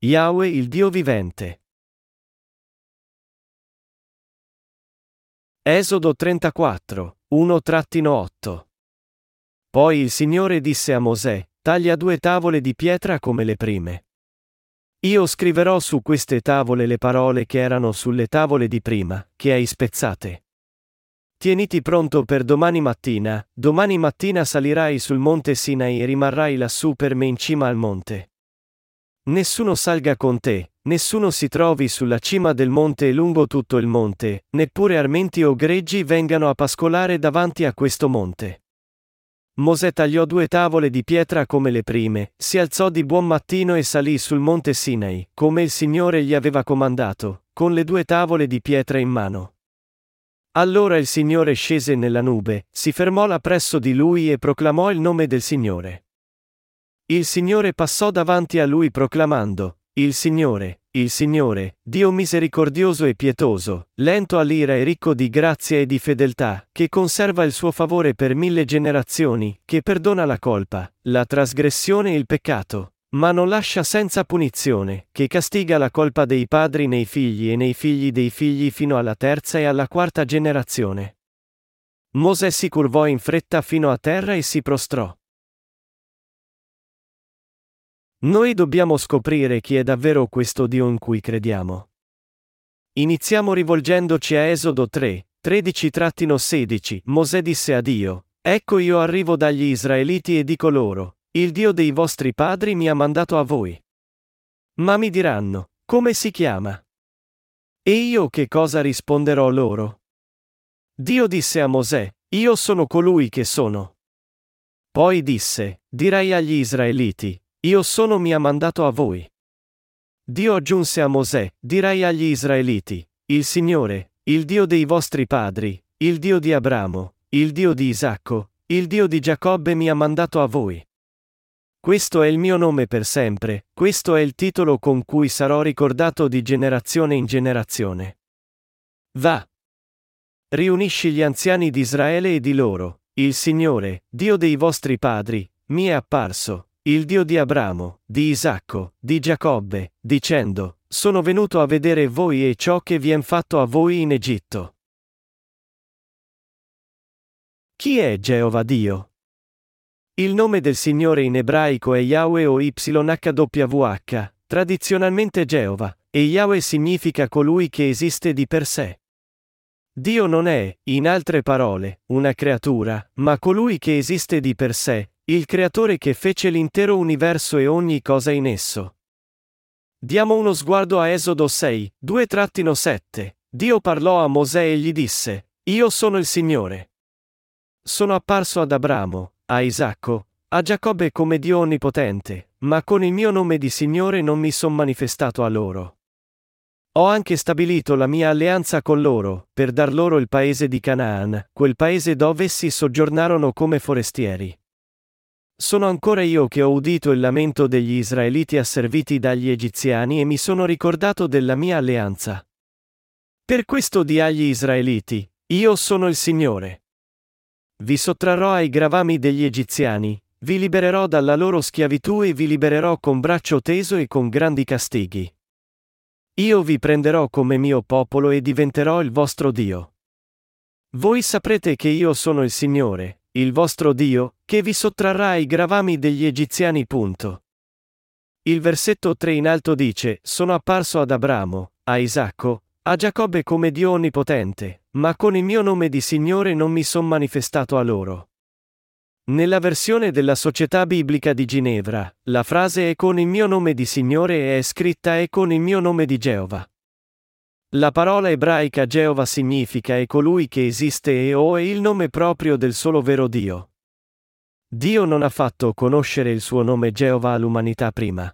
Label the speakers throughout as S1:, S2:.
S1: Yahweh il Dio vivente. Esodo 34, 1-8 Poi il Signore disse a Mosè, taglia due tavole di pietra come le prime. Io scriverò su queste tavole le parole che erano sulle tavole di prima, che hai spezzate. Tieniti pronto per domani mattina, domani mattina salirai sul monte Sinai e rimarrai lassù per me in cima al monte. Nessuno salga con te, nessuno si trovi sulla cima del monte e lungo tutto il monte, neppure armenti o greggi vengano a pascolare davanti a questo monte. Mosè tagliò due tavole di pietra come le prime, si alzò di buon mattino e salì sul monte Sinai, come il Signore gli aveva comandato, con le due tavole di pietra in mano. Allora il Signore scese nella nube, si fermò là presso di lui e proclamò il nome del Signore. Il Signore passò davanti a lui proclamando, Il Signore, il Signore, Dio misericordioso e pietoso, lento all'ira e ricco di grazia e di fedeltà, che conserva il suo favore per mille generazioni, che perdona la colpa, la trasgressione e il peccato, ma non lascia senza punizione, che castiga la colpa dei padri nei figli e nei figli dei figli fino alla terza e alla quarta generazione. Mosè si curvò in fretta fino a terra e si prostrò. Noi dobbiamo scoprire chi è davvero questo Dio in cui crediamo. Iniziamo rivolgendoci a Esodo 3, 13-16. Mosè disse a Dio: Ecco io arrivo dagli Israeliti e dico loro: il Dio dei vostri padri mi ha mandato a voi. Ma mi diranno, come si chiama? E io che cosa risponderò loro? Dio disse a Mosè, io sono colui che sono. Poi disse, dirai agli Israeliti, io sono mi ha mandato a voi. Dio aggiunse a Mosè, dirai agli Israeliti, il Signore, il Dio dei vostri padri, il Dio di Abramo, il Dio di Isacco, il Dio di Giacobbe mi ha mandato a voi. Questo è il mio nome per sempre, questo è il titolo con cui sarò ricordato di generazione in generazione. Va. Riunisci gli anziani di Israele e di loro, il Signore, Dio dei vostri padri, mi è apparso, il Dio di Abramo, di Isacco, di Giacobbe, dicendo, sono venuto a vedere voi e ciò che vien fatto a voi in Egitto. Chi è Geova Dio? Il nome del Signore in ebraico è Yahweh o YHWH, tradizionalmente Geova, e Yahweh significa colui che esiste di per sé. Dio non è, in altre parole, una creatura, ma colui che esiste di per sé, il creatore che fece l'intero universo e ogni cosa in esso. Diamo uno sguardo a Esodo 6, 2-7. Dio parlò a Mosè e gli disse, Io sono il Signore. Sono apparso ad Abramo, a Isacco, a Giacobbe come Dio onnipotente, ma con il mio nome di Signore non mi son manifestato a loro. Ho anche stabilito la mia alleanza con loro, per dar loro il paese di Canaan, quel paese dove essi soggiornarono come forestieri. Sono ancora io che ho udito il lamento degli israeliti asserviti dagli egiziani e mi sono ricordato della mia alleanza. Per questo di agli israeliti, io sono il Signore. Vi sottrarrò ai gravami degli egiziani, vi libererò dalla loro schiavitù e vi libererò con braccio teso e con grandi castighi. Io vi prenderò come mio popolo e diventerò il vostro Dio. Voi saprete che io sono il Signore, il vostro Dio, che vi sottrarrà ai gravami degli egiziani. Punto. Il versetto 3 in alto dice: Sono apparso ad Abramo, a Isacco, a Giacobbe come Dio onnipotente, ma con il mio nome di Signore non mi son manifestato a loro. Nella versione della Società Biblica di Ginevra, la frase è con il mio nome di Signore è scritta è con il mio nome di Geova. La parola ebraica Geova significa è colui che esiste e o è il nome proprio del solo vero Dio. Dio non ha fatto conoscere il suo nome Geova all'umanità prima.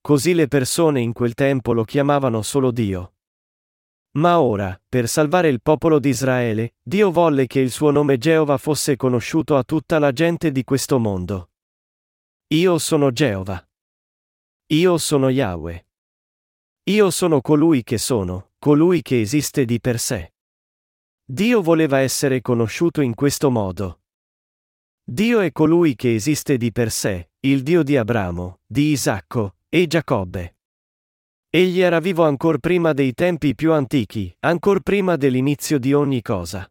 S1: Così le persone in quel tempo lo chiamavano solo Dio. Ma ora, per salvare il popolo di Israele, Dio volle che il suo nome Geova fosse conosciuto a tutta la gente di questo mondo. Io sono Geova. Io sono Yahweh. Io sono colui che sono, colui che esiste di per sé. Dio voleva essere conosciuto in questo modo. Dio è colui che esiste di per sé, il Dio di Abramo, di Isacco e Giacobbe. Egli era vivo ancor prima dei tempi più antichi, ancor prima dell'inizio di ogni cosa.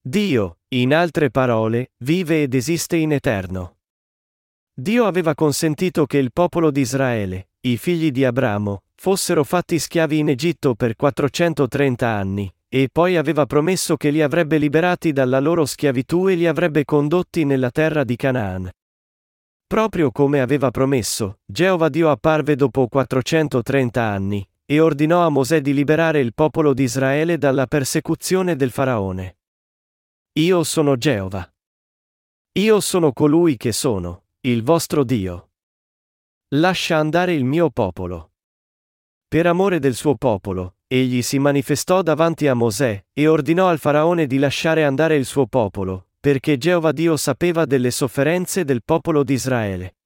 S1: Dio, in altre parole, vive ed esiste in eterno. Dio aveva consentito che il popolo di Israele, i figli di Abramo, fossero fatti schiavi in Egitto per 430 anni, e poi aveva promesso che li avrebbe liberati dalla loro schiavitù e li avrebbe condotti nella terra di Canaan. Proprio come aveva promesso, Geova Dio apparve dopo 430 anni, e ordinò a Mosè di liberare il popolo di Israele dalla persecuzione del faraone. Io sono Geova. Io sono colui che sono, il vostro Dio. Lascia andare il mio popolo. Per amore del suo popolo, egli si manifestò davanti a Mosè, e ordinò al faraone di lasciare andare il suo popolo, perché Geova Dio sapeva delle sofferenze del popolo di Israele.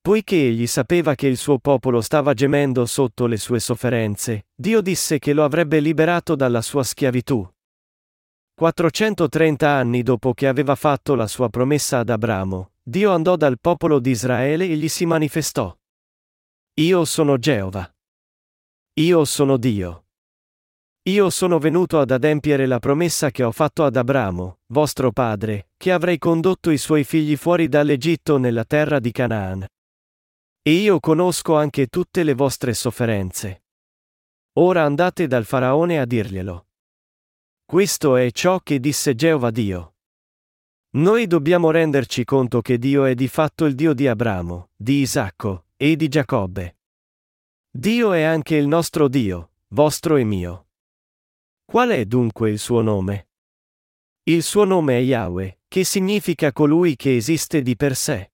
S1: Poiché egli sapeva che il suo popolo stava gemendo sotto le sue sofferenze, Dio disse che lo avrebbe liberato dalla sua schiavitù. 430 anni dopo che aveva fatto la sua promessa ad Abramo, Dio andò dal popolo di Israele e gli si manifestò. Io sono Geova. Io sono Dio. Io sono venuto ad adempiere la promessa che ho fatto ad Abramo, vostro padre, che avrei condotto i suoi figli fuori dall'Egitto nella terra di Canaan. E io conosco anche tutte le vostre sofferenze. Ora andate dal faraone a dirglielo. Questo è ciò che disse Geova Dio. Noi dobbiamo renderci conto che Dio è di fatto il Dio di Abramo, di Isacco e di Giacobbe. Dio è anche il nostro Dio, vostro e mio. Qual è dunque il suo nome? Il suo nome è Yahweh, che significa colui che esiste di per sé.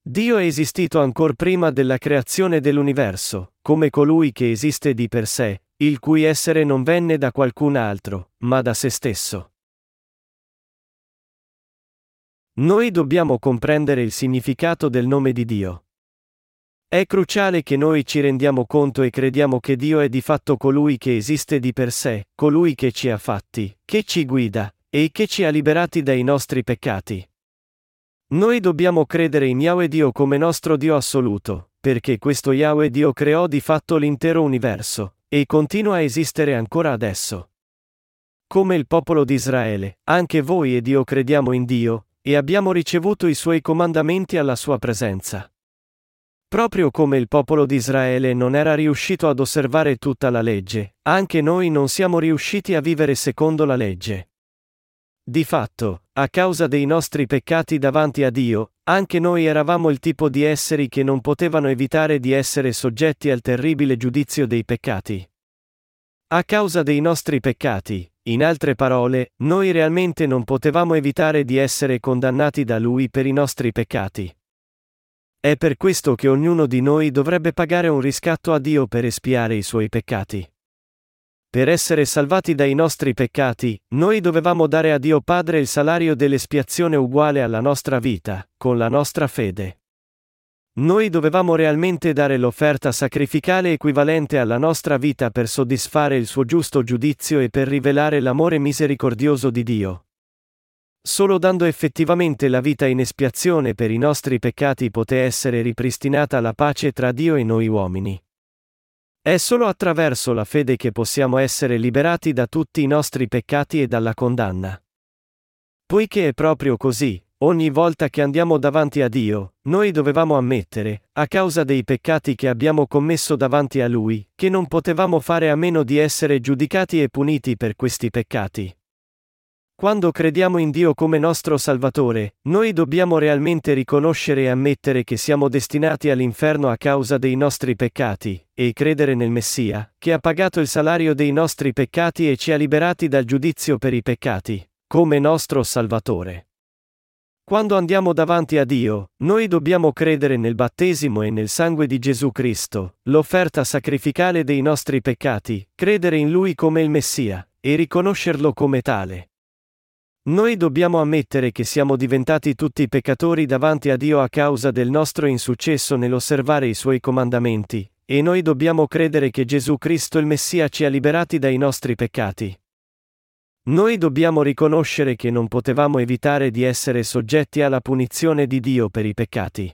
S1: Dio è esistito ancor prima della creazione dell'universo, come colui che esiste di per sé, il cui essere non venne da qualcun altro, ma da se stesso. Noi dobbiamo comprendere il significato del nome di Dio. È cruciale che noi ci rendiamo conto e crediamo che Dio è di fatto colui che esiste di per sé, colui che ci ha fatti, che ci guida, e che ci ha liberati dai nostri peccati. Noi dobbiamo credere in Yahweh Dio come nostro Dio assoluto, perché questo Yahweh Dio creò di fatto l'intero universo, e continua a esistere ancora adesso. Come il popolo di Israele, anche voi ed io crediamo in Dio, e abbiamo ricevuto i suoi comandamenti alla sua presenza. Proprio come il popolo di Israele non era riuscito ad osservare tutta la legge, anche noi non siamo riusciti a vivere secondo la legge. Di fatto, a causa dei nostri peccati davanti a Dio, anche noi eravamo il tipo di esseri che non potevano evitare di essere soggetti al terribile giudizio dei peccati. A causa dei nostri peccati, in altre parole, noi realmente non potevamo evitare di essere condannati da Lui per i nostri peccati. È per questo che ognuno di noi dovrebbe pagare un riscatto a Dio per espiare i suoi peccati. Per essere salvati dai nostri peccati, noi dovevamo dare a Dio Padre il salario dell'espiazione uguale alla nostra vita, con la nostra fede. Noi dovevamo realmente dare l'offerta sacrificale equivalente alla nostra vita per soddisfare il suo giusto giudizio e per rivelare l'amore misericordioso di Dio. Solo dando effettivamente la vita in espiazione per i nostri peccati poté essere ripristinata la pace tra Dio e noi uomini. È solo attraverso la fede che possiamo essere liberati da tutti i nostri peccati e dalla condanna. Poiché è proprio così, Ogni volta che andiamo davanti a Dio, noi dovevamo ammettere, a causa dei peccati che abbiamo commesso davanti a Lui, che non potevamo fare a meno di essere giudicati e puniti per questi peccati. Quando crediamo in Dio come nostro Salvatore, noi dobbiamo realmente riconoscere e ammettere che siamo destinati all'inferno a causa dei nostri peccati, e credere nel Messia, che ha pagato il salario dei nostri peccati e ci ha liberati dal giudizio per i peccati, come nostro Salvatore. Quando andiamo davanti a Dio, noi dobbiamo credere nel battesimo e nel sangue di Gesù Cristo, l'offerta sacrificale dei nostri peccati, credere in Lui come il Messia, e riconoscerlo come tale. Noi dobbiamo ammettere che siamo diventati tutti peccatori davanti a Dio a causa del nostro insuccesso nell'osservare i Suoi comandamenti, e noi dobbiamo credere che Gesù Cristo il Messia ci ha liberati dai nostri peccati. Noi dobbiamo riconoscere che non potevamo evitare di essere soggetti alla punizione di Dio per i peccati.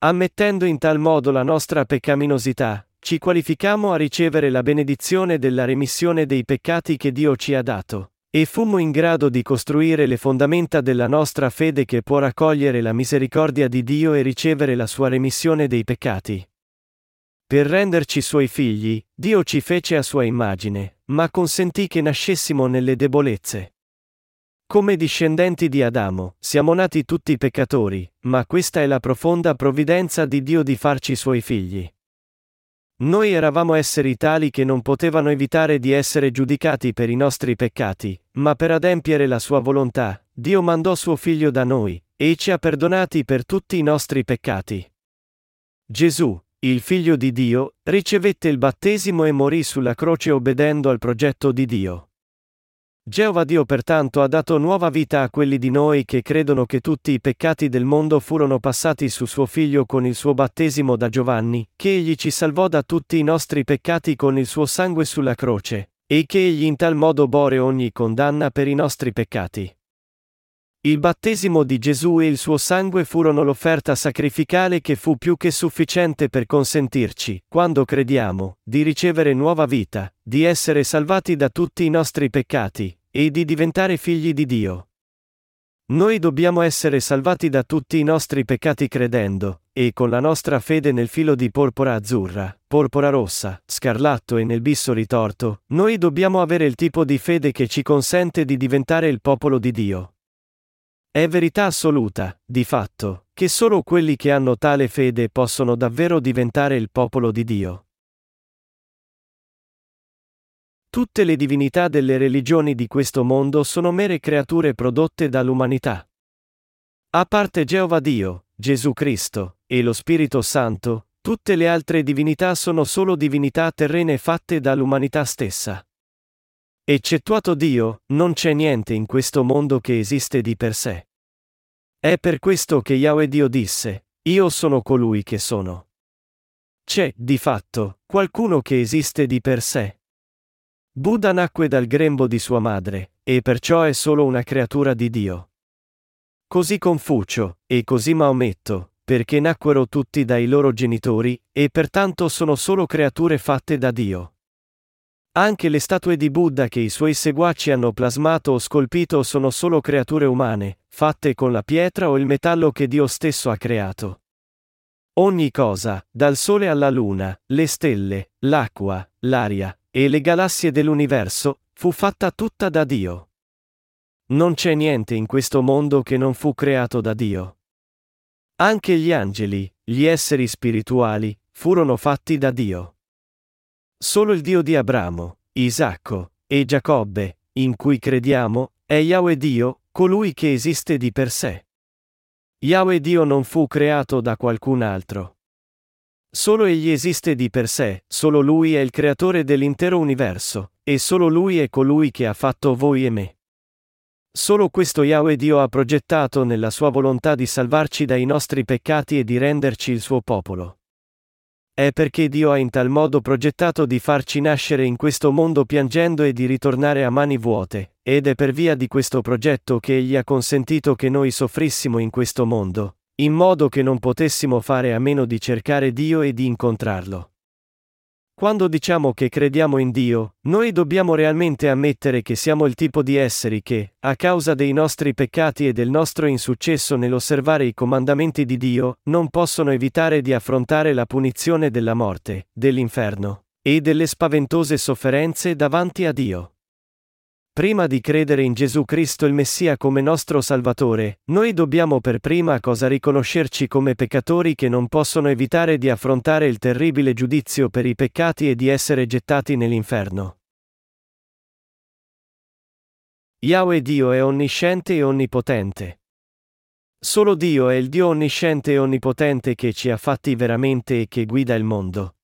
S1: Ammettendo in tal modo la nostra peccaminosità, ci qualificammo a ricevere la benedizione della remissione dei peccati che Dio ci ha dato. E fummo in grado di costruire le fondamenta della nostra fede che può raccogliere la misericordia di Dio e ricevere la sua remissione dei peccati. Per renderci suoi figli, Dio ci fece a sua immagine, ma consentì che nascessimo nelle debolezze. Come discendenti di Adamo, siamo nati tutti peccatori, ma questa è la profonda provvidenza di Dio di farci suoi figli. Noi eravamo esseri tali che non potevano evitare di essere giudicati per i nostri peccati, ma per adempiere la sua volontà, Dio mandò suo figlio da noi, e ci ha perdonati per tutti i nostri peccati. Gesù, il figlio di Dio, ricevette il battesimo e morì sulla croce obbedendo al progetto di Dio. Geova Dio pertanto ha dato nuova vita a quelli di noi che credono che tutti i peccati del mondo furono passati su suo figlio con il suo battesimo da Giovanni, che egli ci salvò da tutti i nostri peccati con il suo sangue sulla croce, e che egli in tal modo bore ogni condanna per i nostri peccati. Il battesimo di Gesù e il suo sangue furono l'offerta sacrificale che fu più che sufficiente per consentirci, quando crediamo, di ricevere nuova vita, di essere salvati da tutti i nostri peccati, e di diventare figli di Dio. Noi dobbiamo essere salvati da tutti i nostri peccati credendo, e con la nostra fede nel filo di porpora azzurra, porpora rossa, scarlatto e nel bisso ritorto, noi dobbiamo avere il tipo di fede che ci consente di diventare il popolo di Dio. È verità assoluta, di fatto, che solo quelli che hanno tale fede possono davvero diventare il popolo di Dio. Tutte le divinità delle religioni di questo mondo sono mere creature prodotte dall'umanità. A parte Geova Dio, Gesù Cristo, e lo Spirito Santo, tutte le altre divinità sono solo divinità terrene fatte dall'umanità stessa. Eccettuato Dio, non c'è niente in questo mondo che esiste di per sé. È per questo che Yahweh Dio disse, Io sono colui che sono. C'è, di fatto, qualcuno che esiste di per sé. Buddha nacque dal grembo di sua madre, e perciò è solo una creatura di Dio. Così Confucio, e così Maometto, perché nacquero tutti dai loro genitori, e pertanto sono solo creature fatte da Dio. Anche le statue di Buddha che i suoi seguaci hanno plasmato o scolpito sono solo creature umane, fatte con la pietra o il metallo che Dio stesso ha creato. Ogni cosa, dal Sole alla Luna, le stelle, l'acqua, l'aria, e le galassie dell'universo, fu fatta tutta da Dio. Non c'è niente in questo mondo che non fu creato da Dio. Anche gli angeli, gli esseri spirituali, furono fatti da Dio. Solo il Dio di Abramo, Isacco e Giacobbe, in cui crediamo, è Yahweh Dio, colui che esiste di per sé. Yahweh Dio non fu creato da qualcun altro. Solo egli esiste di per sé, solo lui è il creatore dell'intero universo, e solo lui è colui che ha fatto voi e me. Solo questo Yahweh Dio ha progettato nella sua volontà di salvarci dai nostri peccati e di renderci il suo popolo. È perché Dio ha in tal modo progettato di farci nascere in questo mondo piangendo e di ritornare a mani vuote, ed è per via di questo progetto che Egli ha consentito che noi soffrissimo in questo mondo, in modo che non potessimo fare a meno di cercare Dio e di incontrarlo. Quando diciamo che crediamo in Dio, noi dobbiamo realmente ammettere che siamo il tipo di esseri che, a causa dei nostri peccati e del nostro insuccesso nell'osservare i comandamenti di Dio, non possono evitare di affrontare la punizione della morte, dell'inferno, e delle spaventose sofferenze davanti a Dio. Prima di credere in Gesù Cristo il Messia come nostro Salvatore, noi dobbiamo per prima cosa riconoscerci come peccatori che non possono evitare di affrontare il terribile giudizio per i peccati e di essere gettati nell'inferno. Yahweh Dio è onnisciente e onnipotente. Solo Dio è il Dio onnisciente e onnipotente che ci ha fatti veramente e che guida il mondo.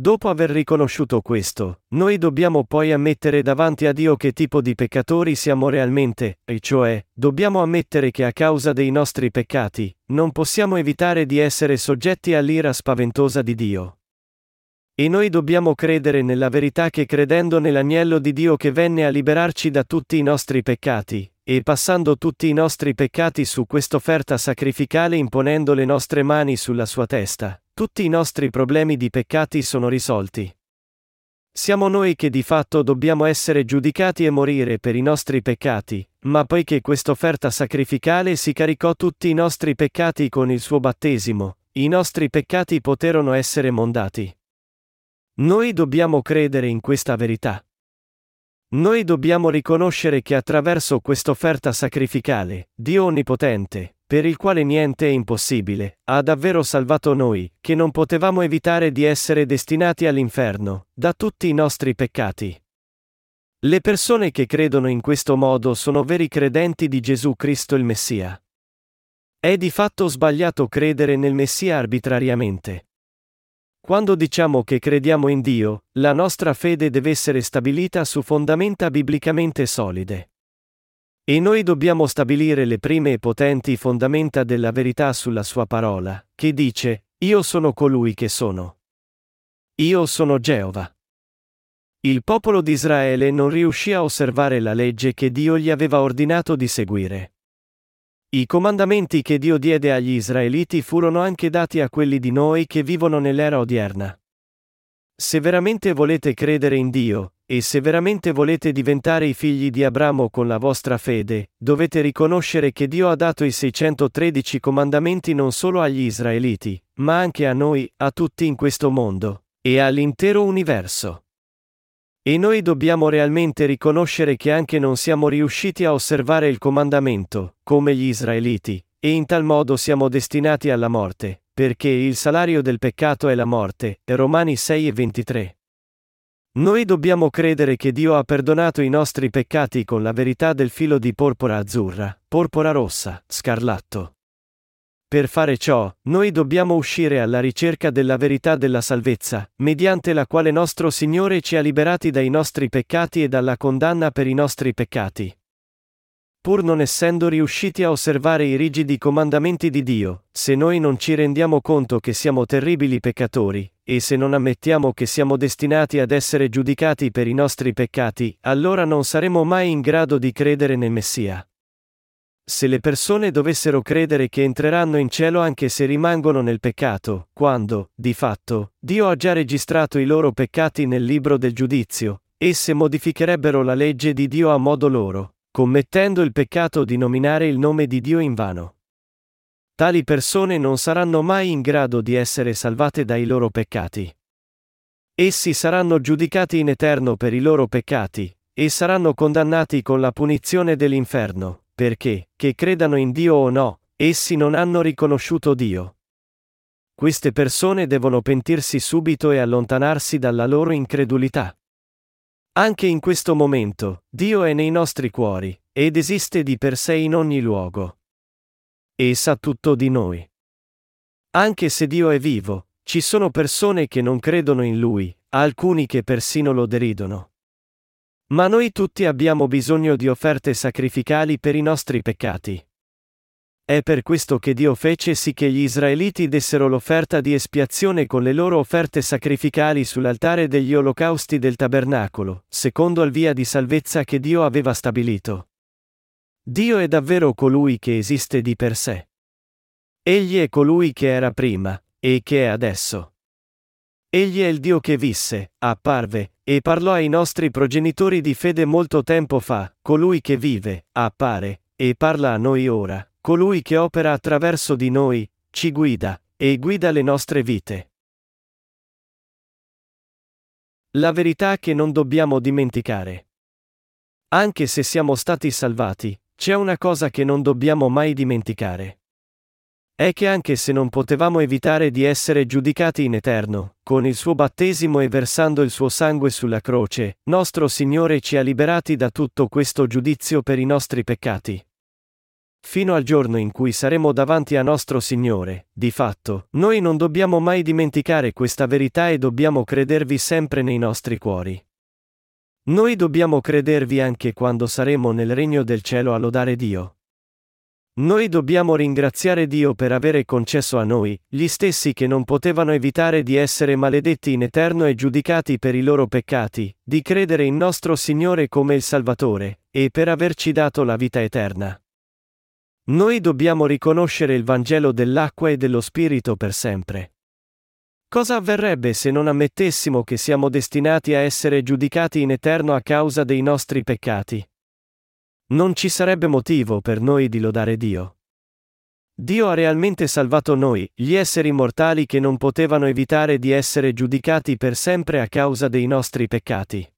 S1: Dopo aver riconosciuto questo, noi dobbiamo poi ammettere davanti a Dio che tipo di peccatori siamo realmente, e cioè, dobbiamo ammettere che a causa dei nostri peccati, non possiamo evitare di essere soggetti all'ira spaventosa di Dio. E noi dobbiamo credere nella verità che credendo nell'agnello di Dio che venne a liberarci da tutti i nostri peccati, e passando tutti i nostri peccati su quest'offerta sacrificale imponendo le nostre mani sulla sua testa, tutti i nostri problemi di peccati sono risolti. Siamo noi che di fatto dobbiamo essere giudicati e morire per i nostri peccati, ma poiché quest'offerta sacrificale si caricò tutti i nostri peccati con il suo battesimo, i nostri peccati poterono essere mondati. Noi dobbiamo credere in questa verità. Noi dobbiamo riconoscere che attraverso quest'offerta sacrificale, Dio Onnipotente, per il quale niente è impossibile, ha davvero salvato noi, che non potevamo evitare di essere destinati all'inferno, da tutti i nostri peccati. Le persone che credono in questo modo sono veri credenti di Gesù Cristo il Messia. È di fatto sbagliato credere nel Messia arbitrariamente. Quando diciamo che crediamo in Dio, la nostra fede deve essere stabilita su fondamenta biblicamente solide. E noi dobbiamo stabilire le prime e potenti fondamenta della verità sulla sua parola, che dice, Io sono colui che sono. Io sono Geova. Il popolo di Israele non riuscì a osservare la legge che Dio gli aveva ordinato di seguire. I comandamenti che Dio diede agli israeliti furono anche dati a quelli di noi che vivono nell'era odierna. Se veramente volete credere in Dio, e se veramente volete diventare i figli di Abramo con la vostra fede, dovete riconoscere che Dio ha dato i 613 comandamenti non solo agli israeliti, ma anche a noi, a tutti in questo mondo, e all'intero universo. E noi dobbiamo realmente riconoscere che anche non siamo riusciti a osservare il comandamento, come gli israeliti, e in tal modo siamo destinati alla morte, perché il salario del peccato è la morte, Romani 6 e 23. Noi dobbiamo credere che Dio ha perdonato i nostri peccati con la verità del filo di porpora azzurra, porpora rossa, scarlatto. Per fare ciò, noi dobbiamo uscire alla ricerca della verità della salvezza, mediante la quale nostro Signore ci ha liberati dai nostri peccati e dalla condanna per i nostri peccati. Pur non essendo riusciti a osservare i rigidi comandamenti di Dio, se noi non ci rendiamo conto che siamo terribili peccatori, e se non ammettiamo che siamo destinati ad essere giudicati per i nostri peccati, allora non saremo mai in grado di credere nel Messia. Se le persone dovessero credere che entreranno in cielo anche se rimangono nel peccato, quando, di fatto, Dio ha già registrato i loro peccati nel libro del giudizio, esse modificherebbero la legge di Dio a modo loro, commettendo il peccato di nominare il nome di Dio in vano. Tali persone non saranno mai in grado di essere salvate dai loro peccati. Essi saranno giudicati in eterno per i loro peccati, e saranno condannati con la punizione dell'inferno, perché, che credano in Dio o no, essi non hanno riconosciuto Dio. Queste persone devono pentirsi subito e allontanarsi dalla loro incredulità. Anche in questo momento, Dio è nei nostri cuori, ed esiste di per sé in ogni luogo e sa tutto di noi. Anche se Dio è vivo, ci sono persone che non credono in Lui, alcuni che persino lo deridono. Ma noi tutti abbiamo bisogno di offerte sacrificali per i nostri peccati. È per questo che Dio fece sì che gli israeliti dessero l'offerta di espiazione con le loro offerte sacrificali sull'altare degli olocausti del tabernacolo, secondo il via di salvezza che Dio aveva stabilito. Dio è davvero colui che esiste di per sé. Egli è colui che era prima, e che è adesso. Egli è il Dio che visse, apparve, e parlò ai nostri progenitori di fede molto tempo fa, colui che vive, appare, e parla a noi ora, colui che opera attraverso di noi, ci guida, e guida le nostre vite. La verità che non dobbiamo dimenticare. Anche se siamo stati salvati, c'è una cosa che non dobbiamo mai dimenticare. È che anche se non potevamo evitare di essere giudicati in eterno, con il suo battesimo e versando il suo sangue sulla croce, nostro Signore ci ha liberati da tutto questo giudizio per i nostri peccati. Fino al giorno in cui saremo davanti a nostro Signore, di fatto, noi non dobbiamo mai dimenticare questa verità e dobbiamo credervi sempre nei nostri cuori. Noi dobbiamo credervi anche quando saremo nel regno del cielo a lodare Dio. Noi dobbiamo ringraziare Dio per avere concesso a noi, gli stessi che non potevano evitare di essere maledetti in eterno e giudicati per i loro peccati, di credere in nostro Signore come il Salvatore, e per averci dato la vita eterna. Noi dobbiamo riconoscere il Vangelo dell'acqua e dello Spirito per sempre. Cosa avverrebbe se non ammettessimo che siamo destinati a essere giudicati in eterno a causa dei nostri peccati? Non ci sarebbe motivo per noi di lodare Dio. Dio ha realmente salvato noi, gli esseri mortali che non potevano evitare di essere giudicati per sempre a causa dei nostri peccati.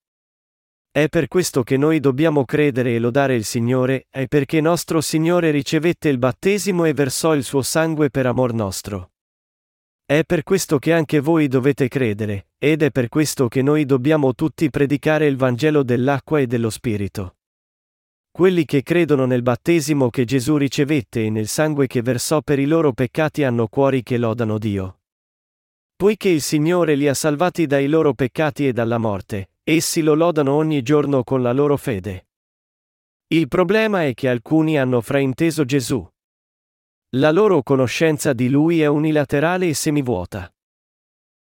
S1: È per questo che noi dobbiamo credere e lodare il Signore, è perché nostro Signore ricevette il battesimo e versò il suo sangue per amor nostro. È per questo che anche voi dovete credere, ed è per questo che noi dobbiamo tutti predicare il Vangelo dell'acqua e dello Spirito. Quelli che credono nel battesimo che Gesù ricevette e nel sangue che versò per i loro peccati hanno cuori che lodano Dio. Poiché il Signore li ha salvati dai loro peccati e dalla morte, essi lo lodano ogni giorno con la loro fede. Il problema è che alcuni hanno frainteso Gesù. La loro conoscenza di lui è unilaterale e semivuota.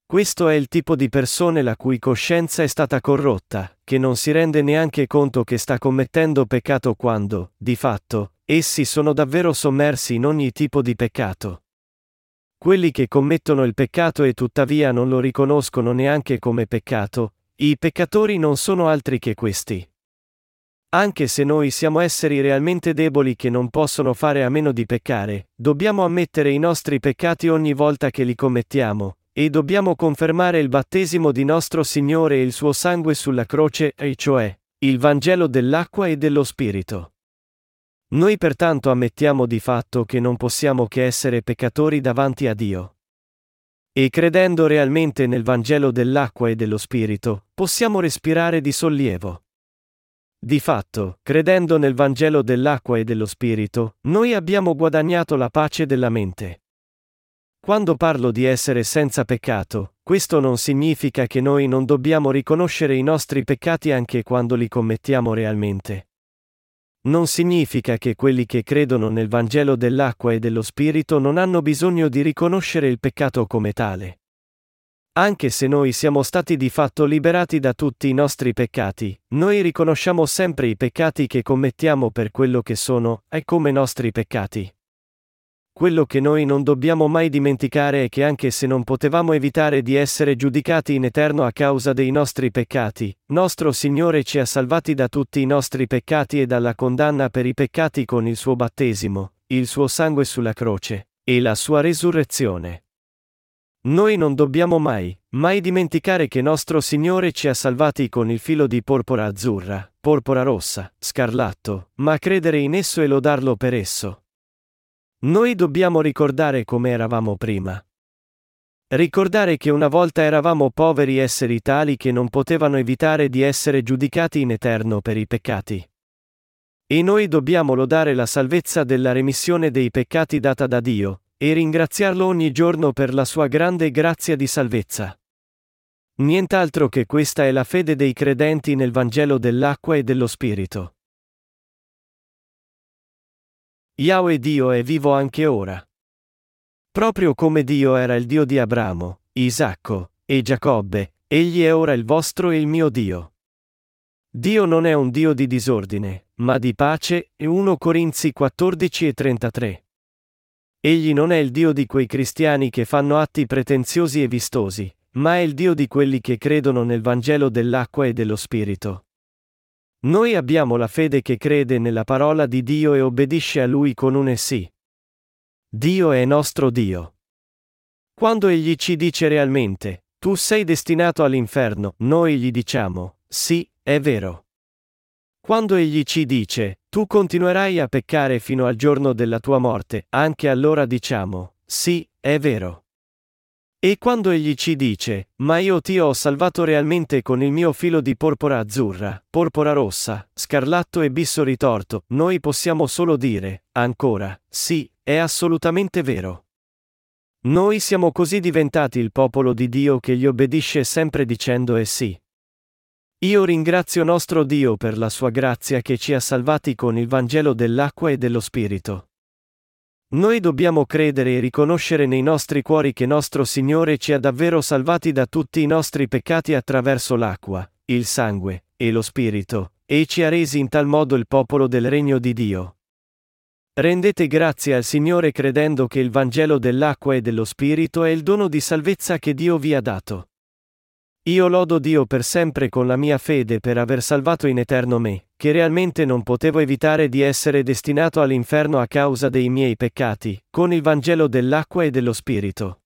S1: Questo è il tipo di persone la cui coscienza è stata corrotta, che non si rende neanche conto che sta commettendo peccato quando, di fatto, essi sono davvero sommersi in ogni tipo di peccato. Quelli che commettono il peccato e tuttavia non lo riconoscono neanche come peccato, i peccatori non sono altri che questi. Anche se noi siamo esseri realmente deboli che non possono fare a meno di peccare, dobbiamo ammettere i nostri peccati ogni volta che li commettiamo, e dobbiamo confermare il battesimo di nostro Signore e il suo sangue sulla croce, e cioè, il Vangelo dell'acqua e dello Spirito. Noi pertanto ammettiamo di fatto che non possiamo che essere peccatori davanti a Dio. E credendo realmente nel Vangelo dell'acqua e dello Spirito, possiamo respirare di sollievo. Di fatto, credendo nel Vangelo dell'acqua e dello Spirito, noi abbiamo guadagnato la pace della mente. Quando parlo di essere senza peccato, questo non significa che noi non dobbiamo riconoscere i nostri peccati anche quando li commettiamo realmente. Non significa che quelli che credono nel Vangelo dell'acqua e dello Spirito non hanno bisogno di riconoscere il peccato come tale. Anche se noi siamo stati di fatto liberati da tutti i nostri peccati, noi riconosciamo sempre i peccati che commettiamo per quello che sono, e come nostri peccati. Quello che noi non dobbiamo mai dimenticare è che anche se non potevamo evitare di essere giudicati in eterno a causa dei nostri peccati, nostro Signore ci ha salvati da tutti i nostri peccati e dalla condanna per i peccati con il suo battesimo, il suo sangue sulla croce, e la sua resurrezione. Noi non dobbiamo mai, mai dimenticare che nostro Signore ci ha salvati con il filo di porpora azzurra, porpora rossa, scarlatto, ma credere in esso e lodarlo per esso. Noi dobbiamo ricordare come eravamo prima. Ricordare che una volta eravamo poveri esseri tali che non potevano evitare di essere giudicati in eterno per i peccati. E noi dobbiamo lodare la salvezza della remissione dei peccati data da Dio, e ringraziarlo ogni giorno per la sua grande grazia di salvezza. Nient'altro che questa è la fede dei credenti nel Vangelo dell'acqua e dello Spirito. Yahweh Dio è vivo anche ora. Proprio come Dio era il Dio di Abramo, Isacco e Giacobbe, egli è ora il vostro e il mio Dio. Dio non è un Dio di disordine, ma di pace, e 1 Corinzi 14 e 33. Egli non è il Dio di quei cristiani che fanno atti pretenziosi e vistosi, ma è il Dio di quelli che credono nel Vangelo dell'acqua e dello Spirito. Noi abbiamo la fede che crede nella parola di Dio e obbedisce a Lui con un sì. Dio è nostro Dio. Quando Egli ci dice realmente, tu sei destinato all'inferno, noi gli diciamo, sì, è vero. Quando Egli ci dice, tu continuerai a peccare fino al giorno della tua morte, anche allora diciamo, sì, è vero. E quando egli ci dice, ma io ti ho salvato realmente con il mio filo di porpora azzurra, porpora rossa, scarlatto e bisso ritorto, noi possiamo solo dire, ancora, sì, è assolutamente vero. Noi siamo così diventati il popolo di Dio che gli obbedisce sempre dicendo e sì. Io ringrazio nostro Dio per la sua grazia che ci ha salvati con il Vangelo dell'acqua e dello Spirito. Noi dobbiamo credere e riconoscere nei nostri cuori che nostro Signore ci ha davvero salvati da tutti i nostri peccati attraverso l'acqua, il sangue e lo Spirito, e ci ha resi in tal modo il popolo del regno di Dio. Rendete grazie al Signore credendo che il Vangelo dell'acqua e dello Spirito è il dono di salvezza che Dio vi ha dato. Io lodo Dio per sempre con la mia fede per aver salvato in eterno me, che realmente non potevo evitare di essere destinato all'inferno a causa dei miei peccati, con il Vangelo dell'acqua e dello Spirito.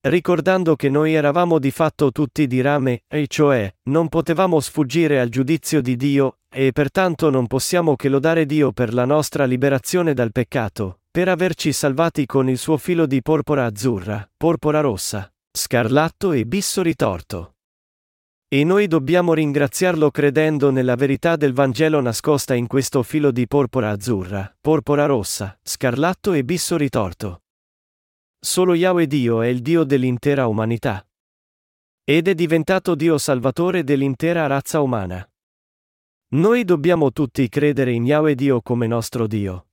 S1: Ricordando che noi eravamo di fatto tutti di rame, e cioè, non potevamo sfuggire al giudizio di Dio, e pertanto non possiamo che lodare Dio per la nostra liberazione dal peccato, per averci salvati con il suo filo di porpora azzurra, porpora rossa, scarlatto e bisso ritorto. E noi dobbiamo ringraziarlo credendo nella verità del Vangelo nascosta in questo filo di porpora azzurra, porpora rossa, scarlatto e bisso ritorto. Solo Yahweh Dio è il Dio dell'intera umanità. Ed è diventato Dio salvatore dell'intera razza umana. Noi dobbiamo tutti credere in Yahweh Dio come nostro Dio,